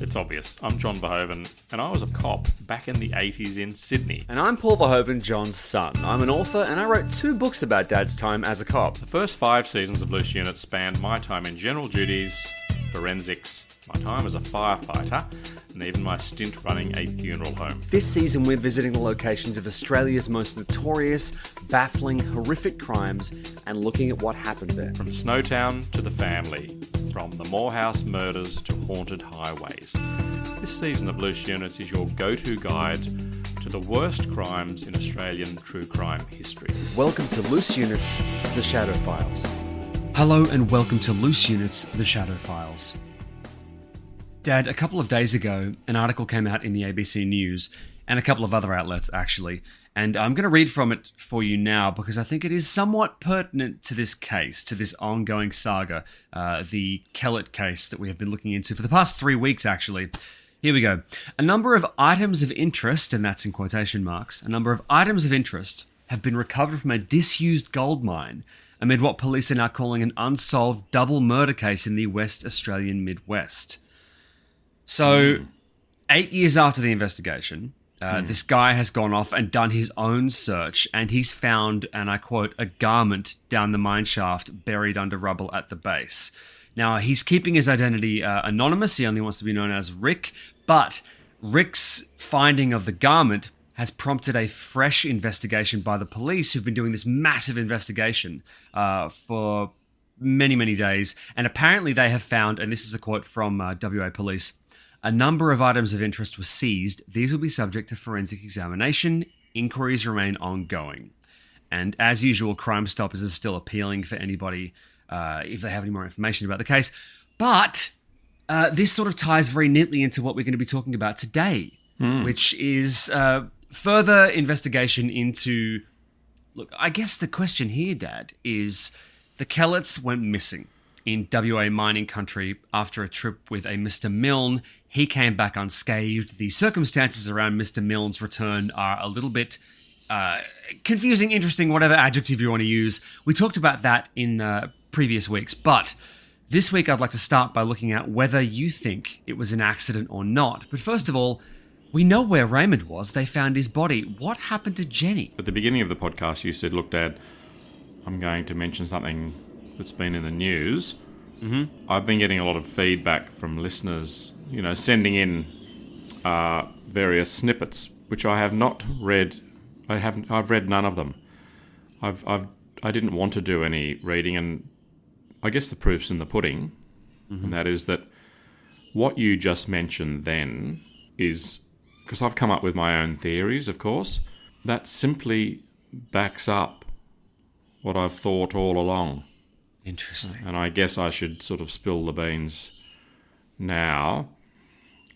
it's obvious. I'm John Verhoeven, and I was a cop back in the 80s in Sydney. And I'm Paul Verhoeven, John's son. I'm an author, and I wrote two books about Dad's time as a cop. The first five seasons of Loose Unit spanned my time in general duties, forensics, my time as a firefighter, and even my stint running a funeral home. This season, we're visiting the locations of Australia's most notorious, baffling, horrific crimes and looking at what happened there. From Snowtown to the family, from the Moorhouse murders to haunted highways. This season of Loose Units is your go to guide to the worst crimes in Australian true crime history. Welcome to Loose Units The Shadow Files. Hello and welcome to Loose Units The Shadow Files. Dad, a couple of days ago, an article came out in the ABC News and a couple of other outlets actually, and I'm going to read from it for you now because I think it is somewhat pertinent to this case, to this ongoing saga, uh, the Kehlet case that we have been looking into for the past three weeks actually. Here we go. A number of items of interest, and that's in quotation marks, a number of items of interest have been recovered from a disused gold mine amid what police are now calling an unsolved double murder case in the West Australian Midwest. So, eight years after the investigation, uh, this guy has gone off and done his own search, and he's found, and I quote, a garment down the mine shaft buried under rubble at the base. Now, he's keeping his identity uh, anonymous. He only wants to be known as Rick, but Rick's finding of the garment has prompted a fresh investigation by the police who've been doing this massive investigation uh, for many, many days. And apparently, they have found, and this is a quote from uh, WA Police a number of items of interest were seized. These will be subject to forensic examination. Inquiries remain ongoing. And as usual, Crime Stoppers is still appealing for anybody uh, if they have any more information about the case. But uh, this sort of ties very neatly into what we're going to be talking about today, which is uh, further investigation into. Look, I guess the question here, Dad, is the Kehlets went missing in WA mining country after a trip with a Mr. Milne. He came back unscathed. The circumstances around Mr. Milne's return are a little bit uh, confusing, interesting, whatever adjective you want to use. We talked about that in uh, previous weeks, but this week I'd like to start by looking at whether you think it was an accident or not. But first of all, we know where Raymond was. They found his body. What happened to Jenny? At the beginning of the podcast, you said, Look, Dad, I'm going to mention something that's been in the news. Mm-hmm. I've been getting a lot of feedback from listeners, you know, sending in uh, various snippets, which I have not read. I haven't. I've read none of them. I've. I've. I didn't want to do any reading, and I guess the proof's in the pudding, and that is that what you just mentioned then is because I've come up with my own theories, of course. That simply backs up what I've thought all along. Interesting. And I guess I should sort of spill the beans now.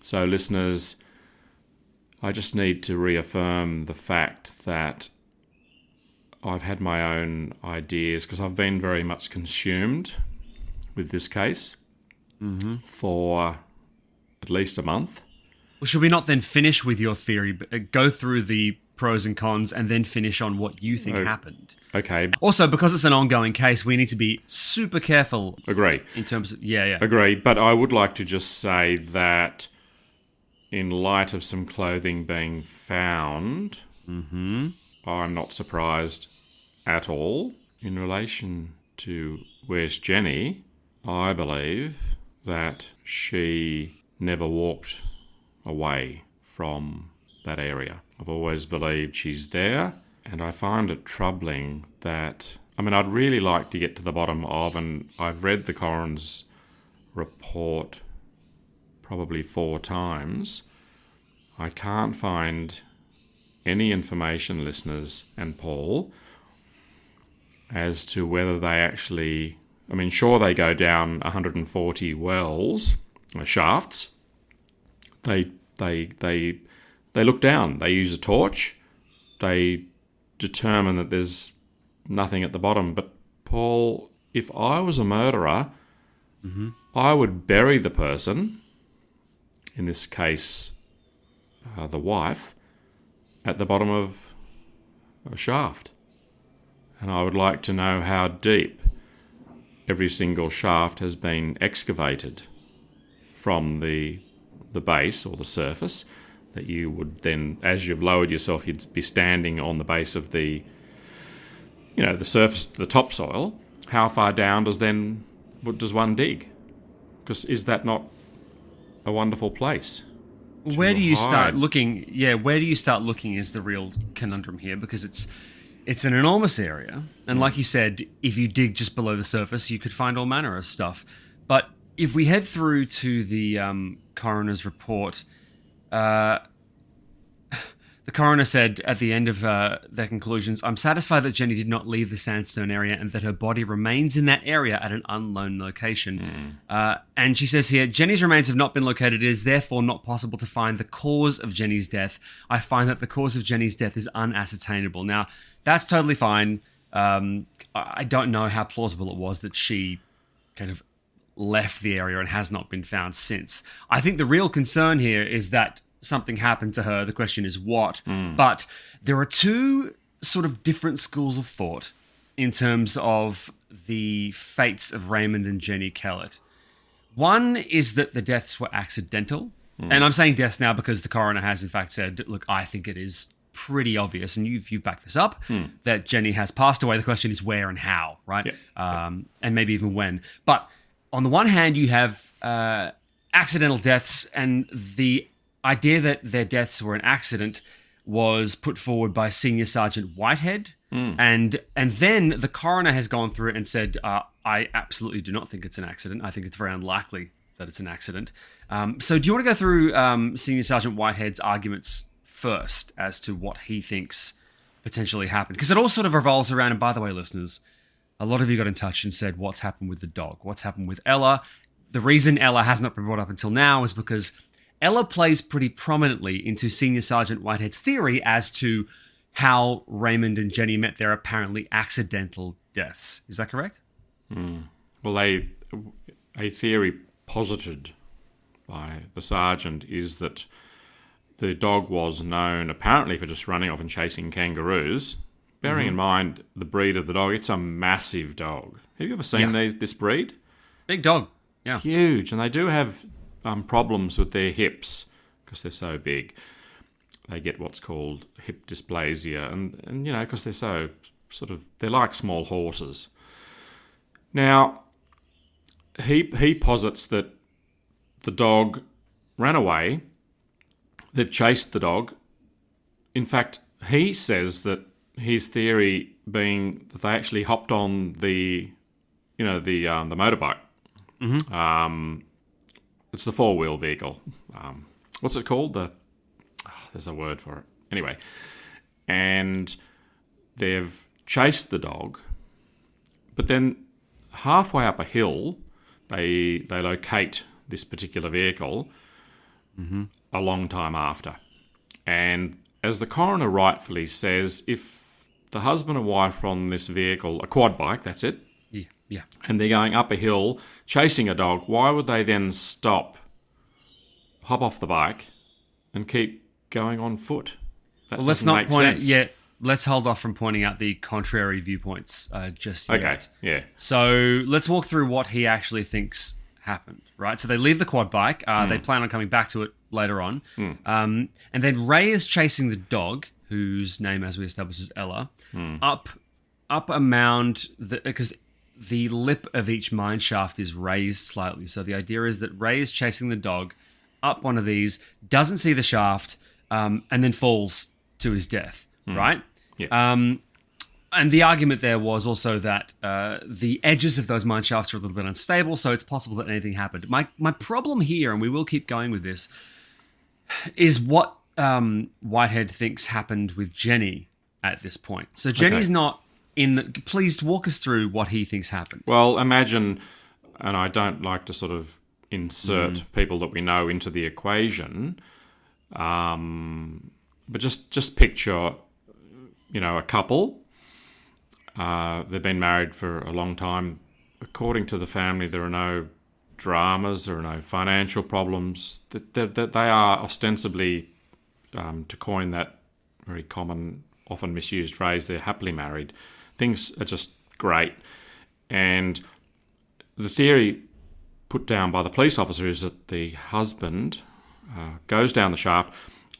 So, listeners, I just need to reaffirm the fact that I've had my own ideas because I've been very much consumed with this case for at least a month. Well, should we not then finish with your theory, but uh, go through the pros and cons, and then finish on what you think Oh. happened? Okay, Also, because it's an ongoing case, we need to be super careful agree. in terms of yeah, yeah. Agree, but I would like to just say that in light of some clothing being found, mm-hmm. I'm not surprised at all. In relation to Where's Jenny, I believe that she never walked away from that area. I've always believed she's there, and I find it troubling that I mean, I'd really like to get to the bottom of, and I've read the coroner's report probably four times. I can't find any information, listeners and Paul, as to whether they actually. I mean, sure, they go down 140 wells, uh, shafts. They they they they look down. They use a torch. They determine that there's nothing at the bottom. But Paul, if I was a murderer, I would bury the person. In this case, uh, the wife, at the bottom of a shaft. And I would like to know how deep every single shaft has been excavated from the the base or the surface that you would then as you've lowered yourself you'd be standing on the base of the you know the surface the topsoil how far down does then does one dig because is that not a wonderful place. Where do you start looking yeah where do you start looking is the real conundrum here because it's it's an enormous area. And like you said if you dig just below the surface you could find all manner of stuff. But if we head through to the um, coroner's report uh, the coroner said at the end of uh, their conclusions, I'm satisfied that Jenny did not leave the Sandstone area and that her body remains in that area at an unknown location. Uh, and she says here Jenny's remains have not been located. It is therefore not possible to find the cause of Jenny's death. I find that the cause of Jenny's death is unascertainable. Now, that's totally fine. Um, I I don't know how plausible it was that she kind of left the area and has not been found since. I think the real concern here is that something happened to her. The question is what. But there are two sort of different schools of thought in terms of the fates of Raymond and Jenny Kehlet. One is that the deaths were accidental. And I'm saying deaths now because the coroner has, in fact, said, look, I think it is pretty obvious, and you've, you've backed this up, that Jenny has passed away. The question is where and how, right? Um, and maybe even when. But on the one hand, you have uh, accidental deaths, and the idea that their deaths were an accident was put forward by Senior Sergeant Whitehead. And and then the coroner has gone through it and said, uh, I absolutely do not think it's an accident. I think it's very unlikely that it's an accident. Um, so, do you want to go through um, Senior Sergeant Whitehead's arguments first as to what he thinks potentially happened? Because it all sort of revolves around. And by the way, listeners, a lot of you got in touch and said, What's happened with the dog? What's happened with Ella? The reason Ella has not been brought up until now is because Ella plays pretty prominently into Senior Sergeant Whitehead's theory as to how Raymond and Jenny met their apparently accidental deaths. Is that correct? Hmm. Well, a a theory posited by the sergeant is that the dog was known apparently for just running off and chasing kangaroos. Bearing mm-hmm. in mind the breed of the dog, it's a massive dog. Have you ever seen Yeah. these, this breed? Big dog. Yeah. Huge, and they do have um, problems with their hips because they're so big. They get what's called hip dysplasia, and, and you know because they're so sort of they're like small horses. Now, he he posits that the dog ran away. They've chased the dog. In fact, he says that his theory being that they actually hopped on the, you know, the um, the motorbike. Um, it's the four wheel vehicle. Um, what's it called? The ah, there's a word for it. Anyway, and they've chased the dog, but then halfway up a hill, they they locate this particular vehicle a long time after. And as the coroner rightfully says, if the husband and wife on this vehicle, a quad bike, that's it, Yeah. And they're going up a hill chasing a dog, why would they then stop, hop off the bike, and keep going on foot? That Well, let's make point out sense. yet. Let's hold off from pointing out the contrary viewpoints uh, just yet. Okay, yeah. So let's walk through what he actually thinks happened, right? So they leave the quad bike. Uh, Hmm. They plan on coming back to it later on. Um, and then Ray is chasing the dog, whose name, as we established, is Ella, Hmm. up up a mound because the lip of each mine shaft is raised slightly. So the idea is that Ray is chasing the dog up one of these, doesn't see the shaft, um, and then falls to his death, right? Yeah. Um, and the argument there was also that uh, the edges of those mine shafts are a little bit unstable, so it's possible that anything happened. My my problem here, and we will keep going with this, is what um, Whitehead thinks happened with Jenny at this point. So Jenny's Okay. not in. The, please walk us through what he thinks happened. Well, imagine, and I don't like to sort of insert people that we know into the equation, um, but just just picture, you know, a couple. Uh, they've been married for a long time. According to the family, there are no dramas, there are no financial problems. That they are ostensibly, um, to coin that very common, often misused phrase, they're happily married. Things are just great. And the theory put down by the police officer is that the husband uh, goes down the shaft.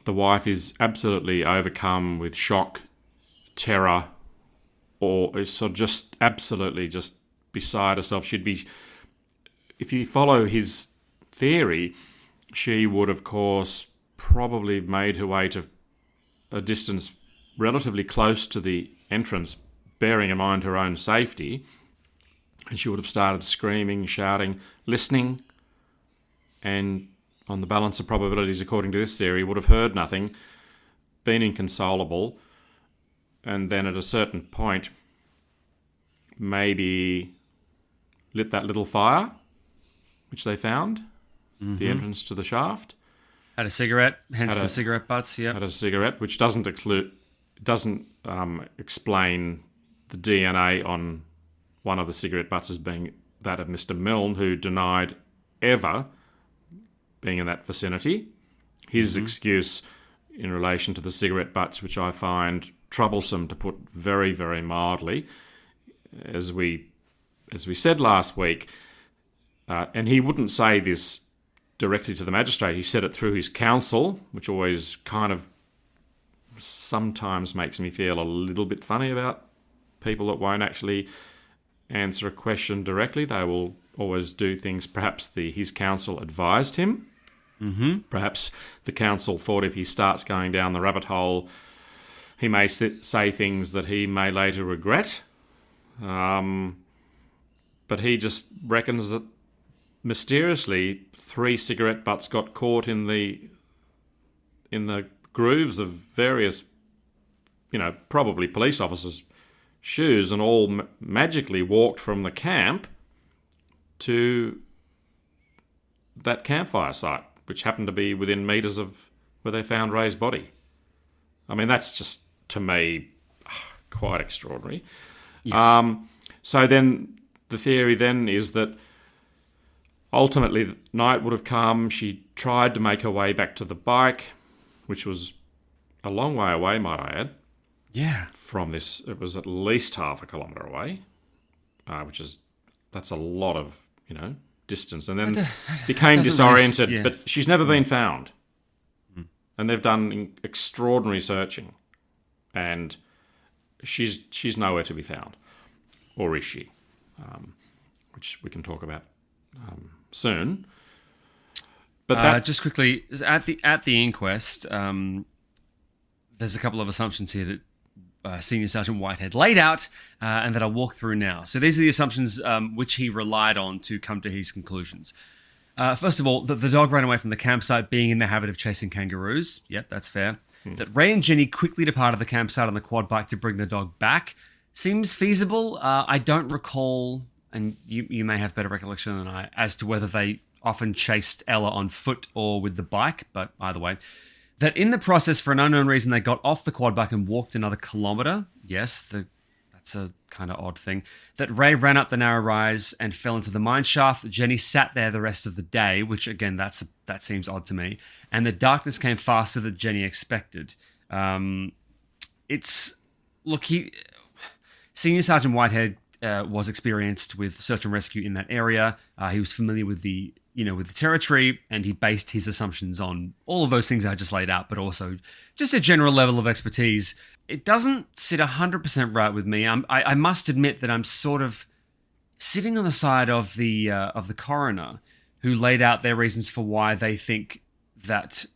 The wife is absolutely overcome with shock, terror, or is sort of just absolutely just beside herself. She'd be, if you follow his theory, she would, of course, probably made her way to a distance relatively close to the entrance, bearing in mind her own safety, and she would have started screaming, shouting, listening, and on the balance of probabilities, according to this theory, would have heard nothing, been inconsolable, and then at a certain point, maybe lit that little fire, which they found, the entrance to the shaft Had a cigarette, hence Had the a- cigarette butts. Yeah. had a cigarette, which doesn't exclude, doesn't um, explain the DNA on one of the cigarette butts as being that of Mr. Milne, who denied ever being in that vicinity. His excuse in relation to the cigarette butts, which I find troublesome to put very, very mildly, as we as we said last week, uh, and he wouldn't say this directly to the magistrate. He said it through his counsel, which always kind of sometimes makes me feel a little bit funny about people that won't actually answer a question directly. They will always do things perhaps the his counsel advised him. Mm-hmm. Perhaps the counsel thought if he starts going down the rabbit hole, he may s- say things that he may later regret. Um, but he just reckons that mysteriously three cigarette butts got caught in the in the grooves of various you know probably police officers shoes and all ma- magically walked from the camp to that campfire site which happened to be within meters of where they found Ray's body. I mean that's just to me quite extraordinary. Um, so then the theory then is that ultimately the night would have come. She tried to make her way back to the bike, which was a long way away, might I add, Yeah. from this. It was at least half a kilometre away, uh, which is that's a lot of you know distance. And then became doesn't really disoriented. yeah. But she's never been found, and they've done extraordinary searching, and she's she's nowhere to be found, or is she? Um, which we can talk about um, soon. But Uh, just quickly at the at the inquest, um, there's a couple of assumptions here that uh, Senior Sergeant Whitehead laid out, uh, and that I'll walk through now. So these are the assumptions um, which he relied on to come to his conclusions. Uh, first of all, that the dog ran away from the campsite, being in the habit of chasing kangaroos. Yep, that's fair. That Ray and Jenny quickly departed the campsite on the quad bike to bring the dog back seems feasible. Uh, I don't recall, and you you may have better recollection than I, as to whether they often chased Ella on foot or with the bike. But either way, that in the process, for an unknown reason, they got off the quad bike and walked another kilometer. Yes, the that's a kind of odd thing. That Ray ran up the narrow rise and fell into the mine shaft. Jenny sat there the rest of the day, which again, that's that seems odd to me. And the darkness came faster than Jenny expected. Um, it's look, he Senior Sergeant Whitehead uh, was experienced with search and rescue in that area. Uh, he was familiar with the you know with the territory, and he based his assumptions on all of those things I just laid out, but also just a general level of expertise. It doesn't sit hundred percent right with me. I'm, I, I must admit that I'm sort of sitting on the side of the uh, of the coroner, who laid out their reasons for why they think that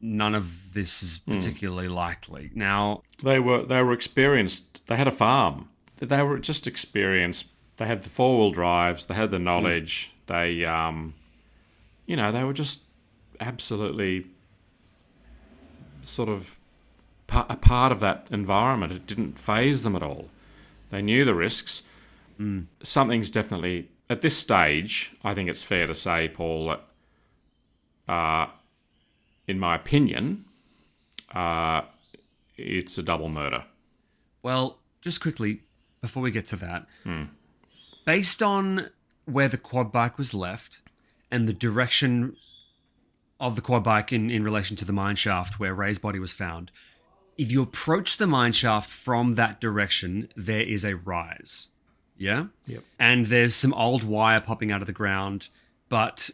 none of this is particularly likely. Now, they were they were experienced they had a farm. They were just experienced. They had the four wheel drives. They had the knowledge. They, um, you know, they were just absolutely sort of a part of that environment. It didn't phase them at all. They knew the risks. Something's definitely at this stage. I think it's fair to say, Paul, that, uh, in my opinion, uh, it's a double murder. Well, just quickly before we get to that, based on where the quad bike was left and the direction of the quad bike in, in relation to the mine shaft where Ray's body was found, if you approach the mine shaft from that direction, there is a rise. Yeah? Yep. And there's some old wire popping out of the ground, but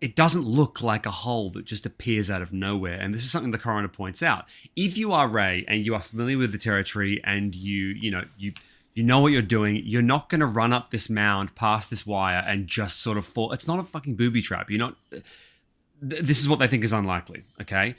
it doesn't look like a hole that just appears out of nowhere. And this is something the coroner points out. If you are Ray and you are familiar with the territory and you, you know, you you know what you're doing, you're not going to run up this mound past this wire and just sort of fall. It's not a fucking booby trap. You're not this is what they think is unlikely. Okay.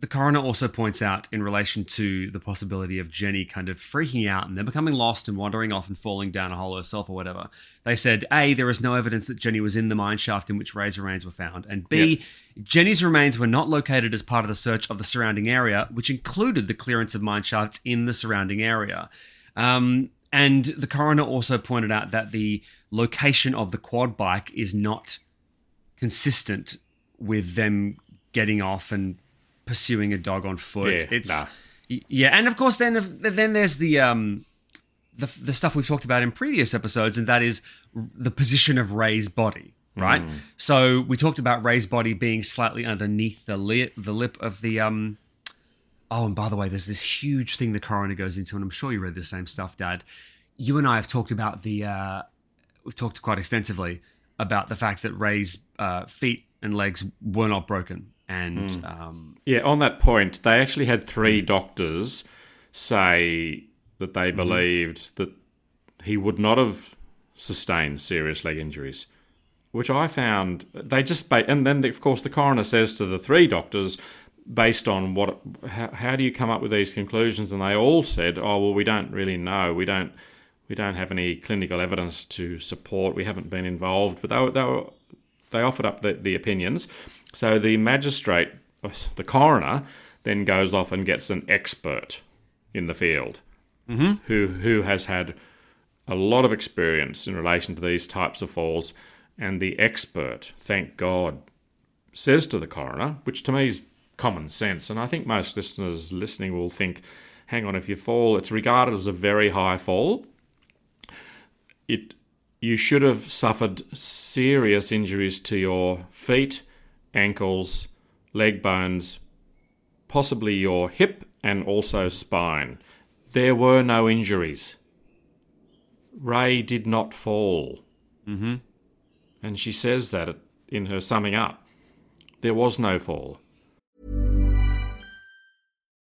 The coroner also points out in relation to the possibility of Jenny kind of freaking out and then becoming lost and wandering off and falling down a hole herself or whatever. They said, A, there is no evidence that Jenny was in the mine shaft in which Ray's remains were found. And B, Jenny's remains were not located as part of the search of the surrounding area, which included the clearance of mine shafts in the surrounding area. Um, and the coroner also pointed out that the location of the quad bike is not consistent with them getting off and pursuing a dog on foot. Yeah, it's nah. yeah, and of course then then there's the um the the stuff we've talked about in previous episodes, and that is the position of Ray's body. Right, so we talked about Ray's body being slightly underneath the lip, the lip of the um. Oh, and by the way, there's this huge thing the coroner goes into, and I'm sure you read the same stuff, Dad. You and I have talked about the uh, we've talked quite extensively about the fact that Ray's uh, feet and legs were not broken, and um, Yeah, on that point, they actually had three doctors say that they believed that he would not have sustained serious leg injuries, which I found they just and then of course the coroner says to the three doctors, based on what, how, how do you come up with these conclusions? And they all said, oh well, we don't really know, we don't. We don't have any clinical evidence to support. We haven't been involved, but they were, they were they offered up the, the opinions. So the magistrate, the coroner, then goes off and gets an expert in the field mm-hmm. who who has had a lot of experience in relation to these types of falls. And the expert, thank God, says to the coroner, which to me is common sense, and I think most listeners listening will think, hang on, if you fall, it's regarded as a very high fall. It you should have suffered serious injuries to your feet, ankles, leg bones, possibly your hip, and also spine. There were no injuries. Ray did not fall. Mm-hmm. And she says that in her summing up. There was no fall.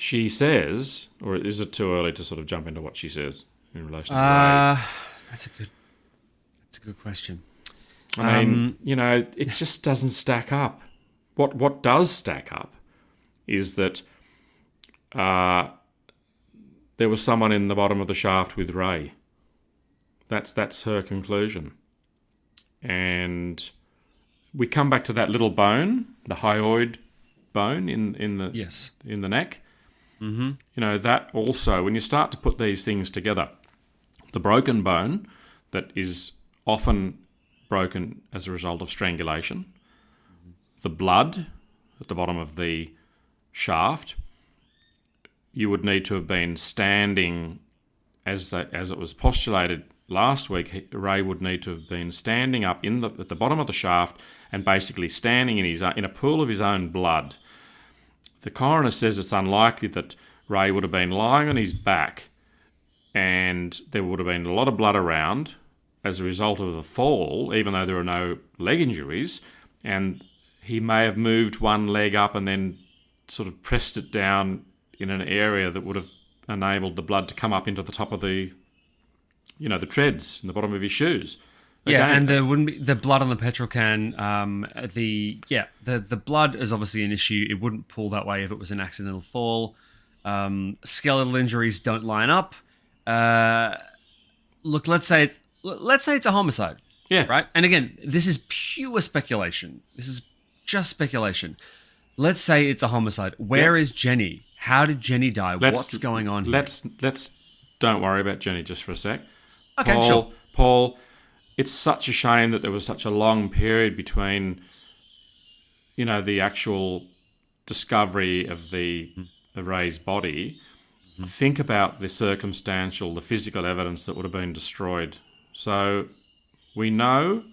She says, or is it too early to sort of jump into what she says in relation to Uh, that's a good. That's a good question. Ray? I mean, um, you know, it just doesn't stack up. What what does stack up is that uh, there was someone in the bottom of the shaft with Ray. That's that's her conclusion, and we come back to that little bone, the hyoid bone in in the Yes. in the neck. Mm-hmm. You know that also when you start to put these things together, the broken bone that is often broken as a result of strangulation, the blood at the bottom of the shaft, you would need to have been standing as as it was postulated last week. Ray would need to have been standing up in the at the bottom of the shaft and basically standing in his in a pool of his own blood. The coroner says it's unlikely that Ray would have been lying on his back and there would have been a lot of blood around as a result of the fall, even though there were no leg injuries, and he may have moved one leg up and then sort of pressed it down in an area that would have enabled the blood to come up into the top of the, you know, the treads in the bottom of his shoes. Yeah, and there wouldn't be the blood on the petrol can. Um, the yeah, the the blood is obviously an issue. It wouldn't pull that way if it was an accidental fall. Um, skeletal injuries don't line up. Uh, look, let's say it, let's say it's a homicide. Yeah. Right. And again, this is pure speculation. This is just speculation. Let's say it's a homicide. Where is Jenny? How did Jenny die? What's going on here? Let's let's don't worry about Jenny just for a sec. Okay, Paul, sure. Paul, it's such a shame that there was such a long period between, you know, the actual discovery of the of Ray's body. Think about the circumstantial, the physical evidence that would have been destroyed. So, we know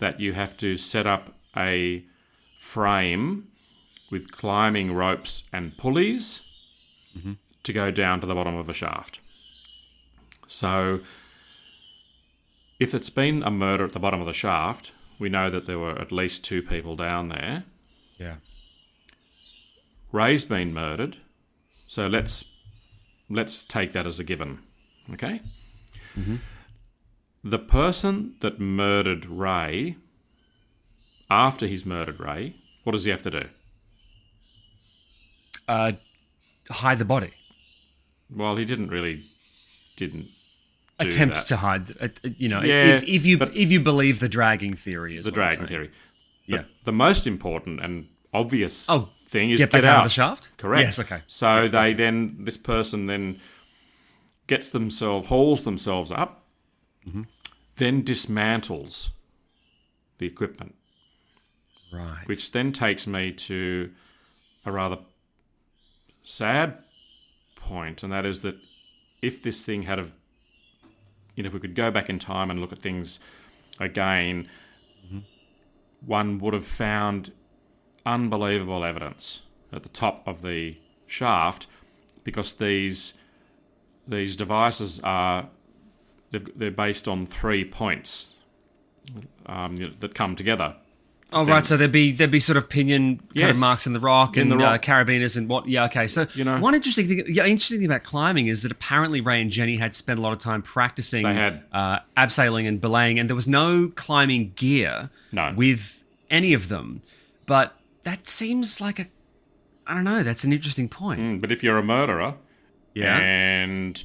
that you have to set up a frame with climbing ropes and pulleys mm-hmm. to go down to the bottom of a shaft. So, if it's been a murder at the bottom of the shaft, we know that there were at least two people down there. yeah. Ray's been murdered, so let's let's take that as a given. Okay. The person that murdered Ray, after he's murdered Ray, what does he have to do? Uh, hide the body. Well, he didn't really didn't attempt that. to hide. uh, uh, You know, Yeah, if, if you if you believe the dragging theory is the dragon theory. But Yeah. the most important and obvious Oh, thing is get back out of the shaft? Correct. Yes, okay. So Yeah, they then this person then gets themselves hauls themselves up, Mm-hmm. then dismantles the equipment, Right. which then takes me to a rather sad point, and that is that if this thing had a you know, if we could go back in time and look at things again, one would have found unbelievable evidence at the top of the shaft because these these devices are they're based on three points um, that come together. Oh right, so there'd be there'd be sort of pinion kind of marks in the rock In and the Uh, carabiners and what? Yeah, okay. So You know- one interesting thing, yeah, interesting thing about climbing is that apparently Ray and Jenny had spent a lot of time practicing They had. uh, abseiling and belaying, and there was no climbing gear No. with any of them. But that seems like a, I don't know. That's an interesting point. Mm, But if you're a murderer, Yeah. and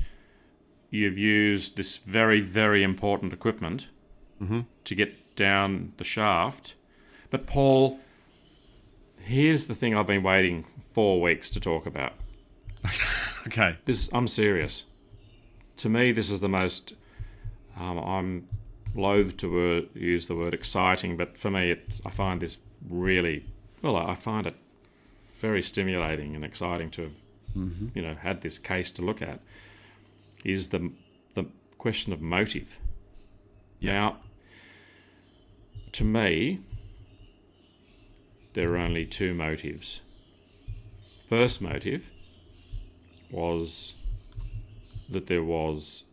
you've used this very very important equipment Mm-hmm. to get down the shaft, but Paul, here's the thing I've been waiting four weeks to talk about. Okay. This I'm serious. To me, this is the most. Um, I'm loath to word, use the word exciting, but for me, it's, I find this really well. I find it very stimulating and exciting to have, you know, had this case to look at. Is the the question of motive? Now, to me, there are only two motives. First motive was that there was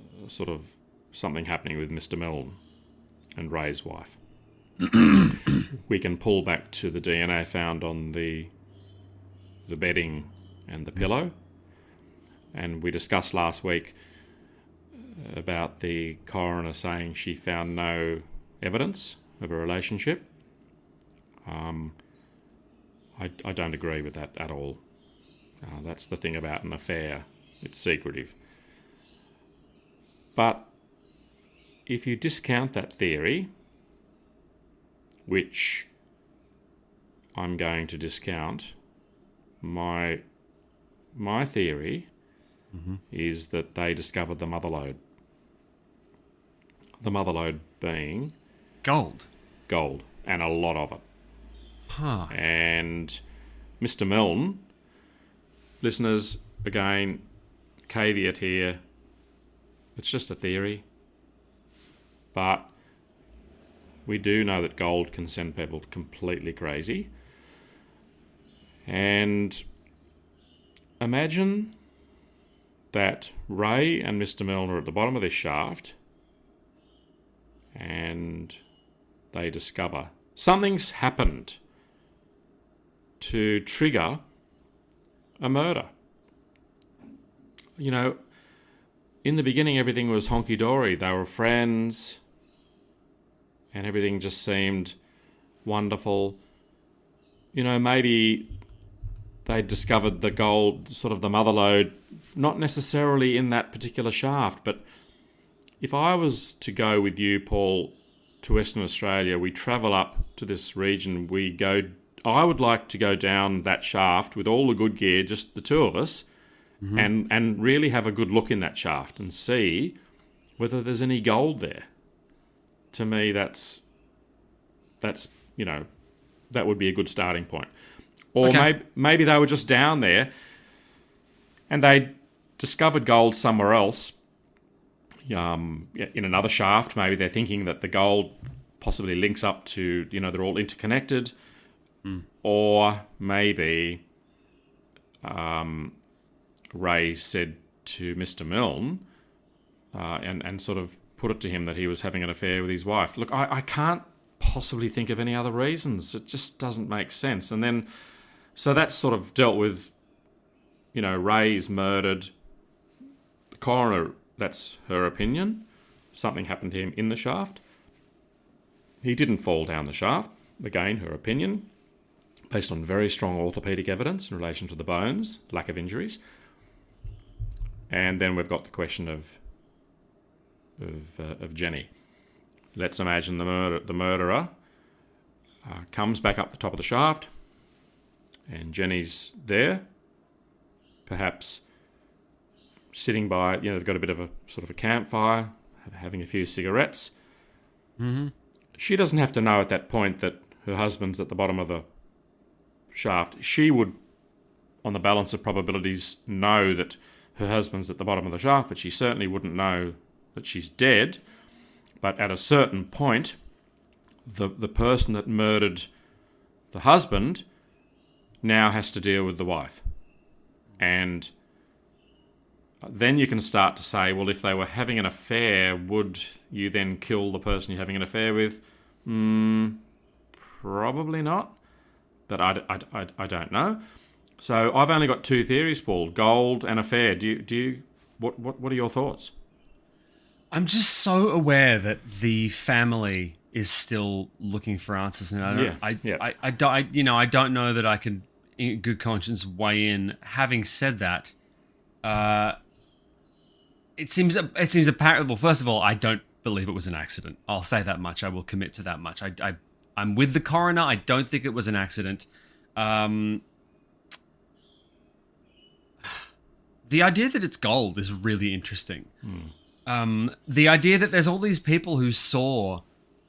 uh, sort of something happening with Mr. Milne and Ray's wife. we can pull back to the DNA found on the the bedding and the pillow. And we discussed last week about the coroner saying she found no evidence of a relationship. Um, I, I don't agree with that at all. Uh, that's the thing about an affair, it's secretive. But if you discount that theory, which I'm going to discount, my my theory is that they discovered the mother lode. The mother lode being Gold. gold and a lot of it. Huh. And Mr. Milne, listeners, again, caveat here, it's just a theory. But we do know that gold can send people completely crazy. And imagine that Ray and Mr. Milne are at the bottom of this shaft and they discover something's happened to trigger a murder. You know, in the beginning, everything was honky dory. They were friends, and everything just seemed wonderful. You know, maybe they discovered the gold, sort of the mother lode, not necessarily in that particular shaft, but if I was to go with you, Paul, to Western Australia, we travel up to this region, we go. I would like to go down that shaft with all the good gear, just the two of us, and and really have a good look in that shaft and see whether there's any gold there. To me, that's that's you know that would be a good starting point. Or Okay. maybe maybe they were just down there and they discovered gold somewhere else um, in another shaft. Maybe they're thinking that the gold possibly links up to, you know, they're all interconnected. Or maybe um, Ray said to Mr. Milne uh, and, and sort of put it to him that he was having an affair with his wife. Look, I, I can't possibly think of any other reasons. It just doesn't make sense. And then, so that's sort of dealt with, you know, Ray's murdered. The coroner, that's her opinion. Something happened to him in the shaft. He didn't fall down the shaft. Again, her opinion, based on very strong orthopedic evidence in relation to the bones, lack of injuries. And then we've got the question of of, uh, of Jenny. Let's imagine the murder, the murderer uh, comes back up the top of the shaft, and Jenny's there, perhaps sitting by. You know, they've got a bit of a sort of a campfire, having a few cigarettes. Mm-hmm. She doesn't have to know at that point that her husband's at the bottom of the shaft. She would, on the balance of probabilities, know that her husband's at the bottom of the shaft, but she certainly wouldn't know that she's dead. But at a certain point, the the person that murdered the husband now has to deal with the wife, and then you can start to say, well, if they were having an affair, would you then kill the person you're having an affair with? Mm, probably not, but I, I, I, I don't know. So I've only got two theories, Paul: gold and affair. Do you do you what what what are your thoughts? I'm just so aware that the family is still looking for answers, and I don't, Yeah, I, yeah. I, I, don't, I, you know, I don't know that I can, in good conscience, weigh in. Having said that, uh, it seems it seems apparent. Well, first of all, I don't believe it was an accident. I'll say that much. I will commit to that much. I, I I'm with the coroner. I don't think it was an accident. Um, the idea that it's gold is really interesting. Um, the idea that there's all these people who saw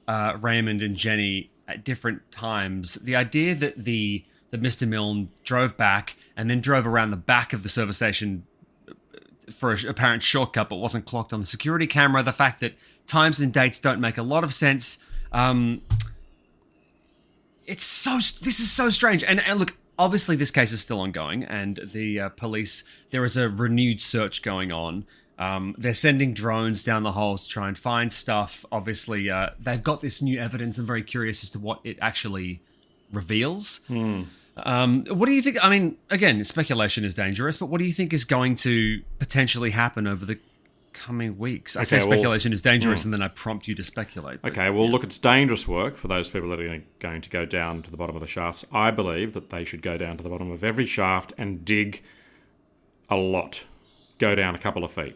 uh, Raymond and Jenny at different times. The idea that the that Mr. Milne drove back and then drove around the back of the service station for an apparent shortcut, but wasn't clocked on the security camera. The fact that times and dates don't make a lot of sense. Um, it's so this is so strange. And, and look obviously this case is still ongoing and the uh, police there is a renewed search going on. Um, they're sending drones down the holes to try and find stuff. Obviously uh, they've got this new evidence. I'm very curious as to what it actually reveals. Um, what do you think? I mean, again, speculation is dangerous, but what do you think is going to potentially happen over the coming weeks? I say Okay, well- speculation is dangerous, Hmm. and then I prompt you to speculate. but- Okay, well, look, it's dangerous work for those people that are going to go down to the bottom of the shafts. I believe that they should go down to the bottom of every shaft and dig a lot, go down a couple of feet,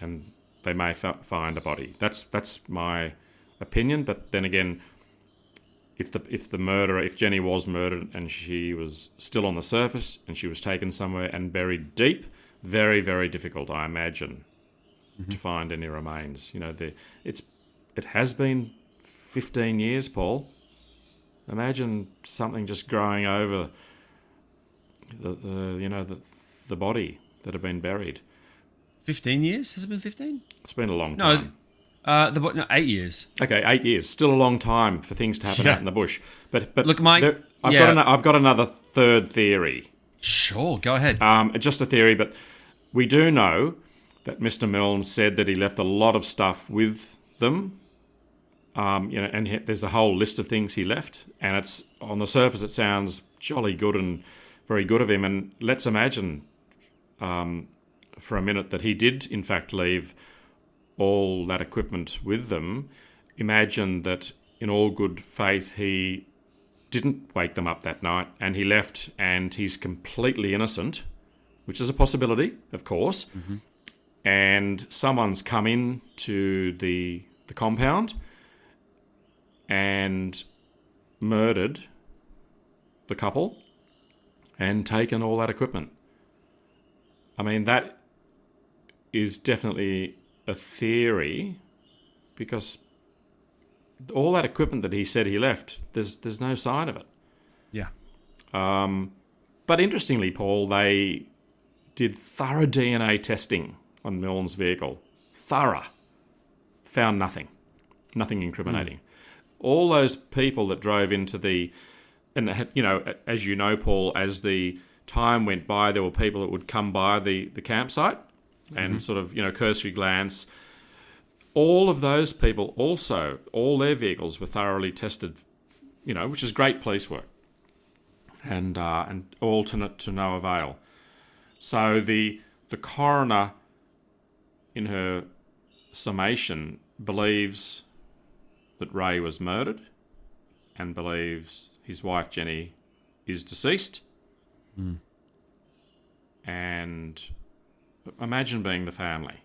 and they may f- find a body. That's that's my opinion. But then again, if the if the murderer, if Jenny was murdered and she was still on the surface and she was taken somewhere and buried deep, very very difficult, I imagine, to find any remains. You know, the it's it has been 15 years, Paul. Imagine something just growing over the, the you know the the body that had been buried. Fifteen years? Has it been fifteen? It's been a long time. No, uh, the no, eight years. Okay, eight years. Still a long time for things to happen Yeah. out in the bush. But but Look, Mike, there- I've yeah. got an, I've got another third theory. Sure, go ahead. Um, just a theory, but we do know that Mr. Milne said that he left a lot of stuff with them. Um, you know, and he, there's a whole list of things he left, and it's on the surface it sounds jolly good and very good of him. And let's imagine um, for a minute that he did in fact leave all that equipment with them. Imagine that in all good faith he didn't wake them up that night and he left and he's completely innocent, which is a possibility, of course. And someone's come in to the the compound and murdered the couple and taken all that equipment. I mean that is definitely a theory because all that equipment that he said he left, there's there's no sign of it. yeah. Um, but interestingly, Paul, they did thorough DNA testing on Milne's vehicle. Thorough. Found nothing. Nothing incriminating. All those people that drove into the, and you know, as you know, Paul, as the time went by, there were people that would come by the, the campsite and sort of, you know, cursory glance. All of those people also, all their vehicles were thoroughly tested, you know, which is great police work and uh, and all to no, to no avail. So the the coroner, in her summation, believes that Ray was murdered, and believes his wife Jenny is deceased. And imagine being the family,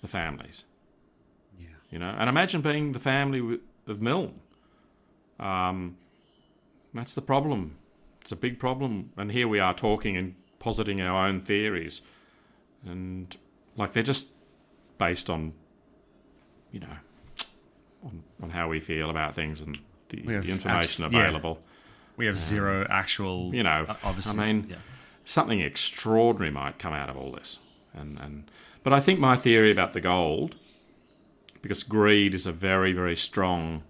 the families. Yeah. You know, and imagine being the family of Milne. Um, that's the problem. It's a big problem. And here we are talking and positing our own theories. And like they're just based on, you know, on, on how we feel about things and the, the information abs- yeah. available. We have zero actual. You know, obviously. I mean, yeah. something extraordinary might come out of all this. And, and but I think my theory about the gold, because greed is a very very strong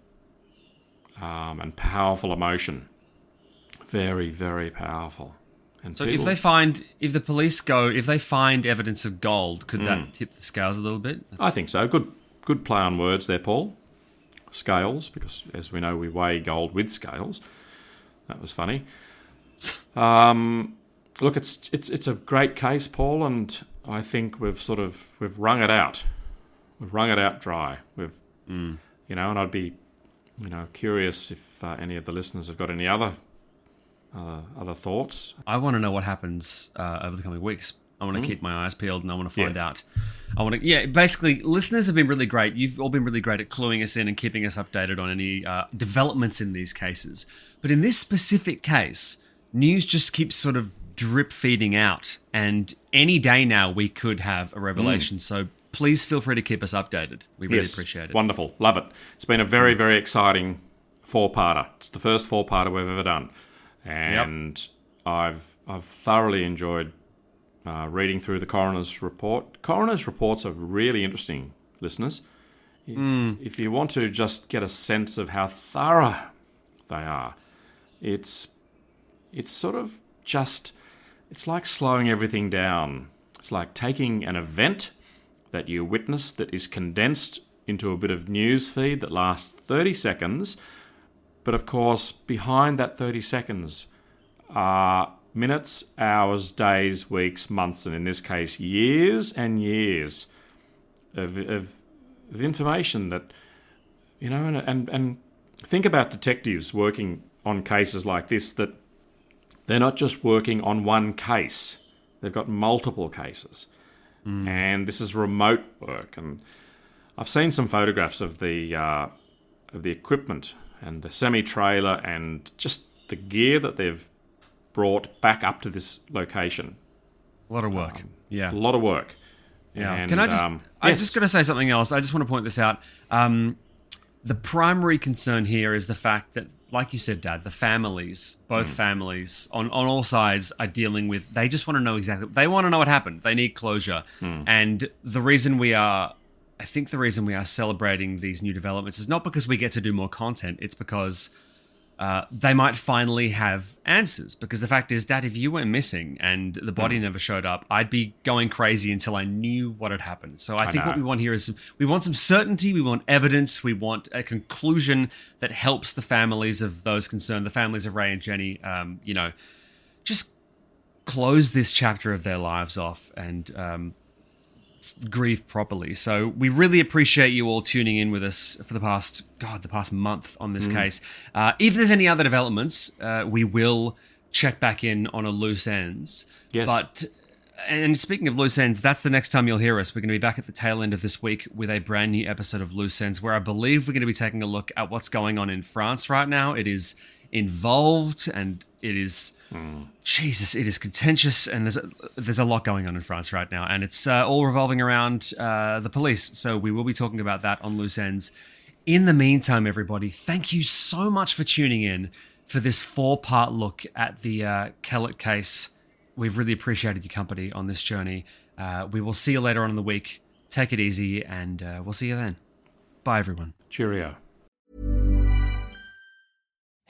um, and powerful emotion, very very powerful. And So if they find, if the police go, if they find evidence of gold, could Mm. that tip the scales a little bit? I think so. Good good play on words there, Paul. Scales, because as we know, we weigh gold with scales. That was funny. Um, look, it's it's it's a great case, Paul, and I think we've sort of we've wrung it out. We've wrung it out dry. We've you know, and I'd be you know curious if uh, any of the listeners have got any other uh, other thoughts. I want to know what happens uh, over the coming weeks. I want to keep my eyes peeled and I want to find? Yeah. out. I want to, yeah, basically, listeners have been really great. You've all been really great at cluing us in and keeping us updated on any uh, developments in these cases. But in this specific case, news just keeps sort of drip feeding out. And any day now, we could have a revelation. So please feel free to keep us updated. We really. Yes, appreciate it. Wonderful, love it. It's been a very, very exciting four-parter. It's the first four-parter we've ever done, and I've I've thoroughly enjoyed uh, reading through the coroner's report. Coroner's reports are really interesting, listeners. If, if you want to just get a sense of how thorough they are, it's it's sort of just it's like slowing everything down. It's like taking an event that you witness that is condensed into a bit of news feed that lasts 30 seconds. But of course, behind that 30 seconds, are minutes, hours, days, weeks, months, and in this case, years and years of, of, of information that, you know, and, and, and think about detectives working on cases like this that they're not just working on one case, they've got multiple cases. Mm. And this is remote work. And I've seen some photographs of the, uh, of the equipment and the semi trailer and just the gear that they've brought back up to this location. A lot of work. Um, yeah. A lot of work. Yeah. And, Can I just? Um, I yes. just got to say something else. I just want to point this out. Um, the primary concern here is the fact that, like you said, Dad, the families, both mm. families on on all sides, are dealing with. They just want to know exactly. They want to know what happened. They need closure. Mm. And the reason we are, I think, the reason we are celebrating these new developments is not because we get to do more content. It's because uh, they might finally have answers. Because the fact is, Dad, if you went missing and the body mm. never showed up, I'd be going crazy until I knew what had happened. So I, I think know. what we want here is we want some certainty, we want evidence, we want a conclusion that helps the families of those concerned, the families of Ray and Jenny, um, you know, just close this chapter of their lives off and um, grieve properly. So we really appreciate you all tuning in with us for the past God, the past month on this mm. case. Uh, if there's any other developments, uh, we will check back in on a loose ends. Yes. But and speaking of loose ends, that's the next time you'll hear us. We're going to be back at the tail end of this week with a brand new episode of Loose Ends, where I believe we're going to be taking a look at what's going on in France right now. It is involved and it is mm. Jesus, it is contentious and there's a, there's a lot going on in France right now, and it's uh, all revolving around uh, the police. So we will be talking about that on loose ends. In the meantime, everybody, thank you so much for tuning in for this four part look at the uh, Kehlet case. We've really appreciated your company on this journey. Uh, we will see you later on in the week. Take it easy, and uh, we'll see you then. Bye, everyone. Cheerio.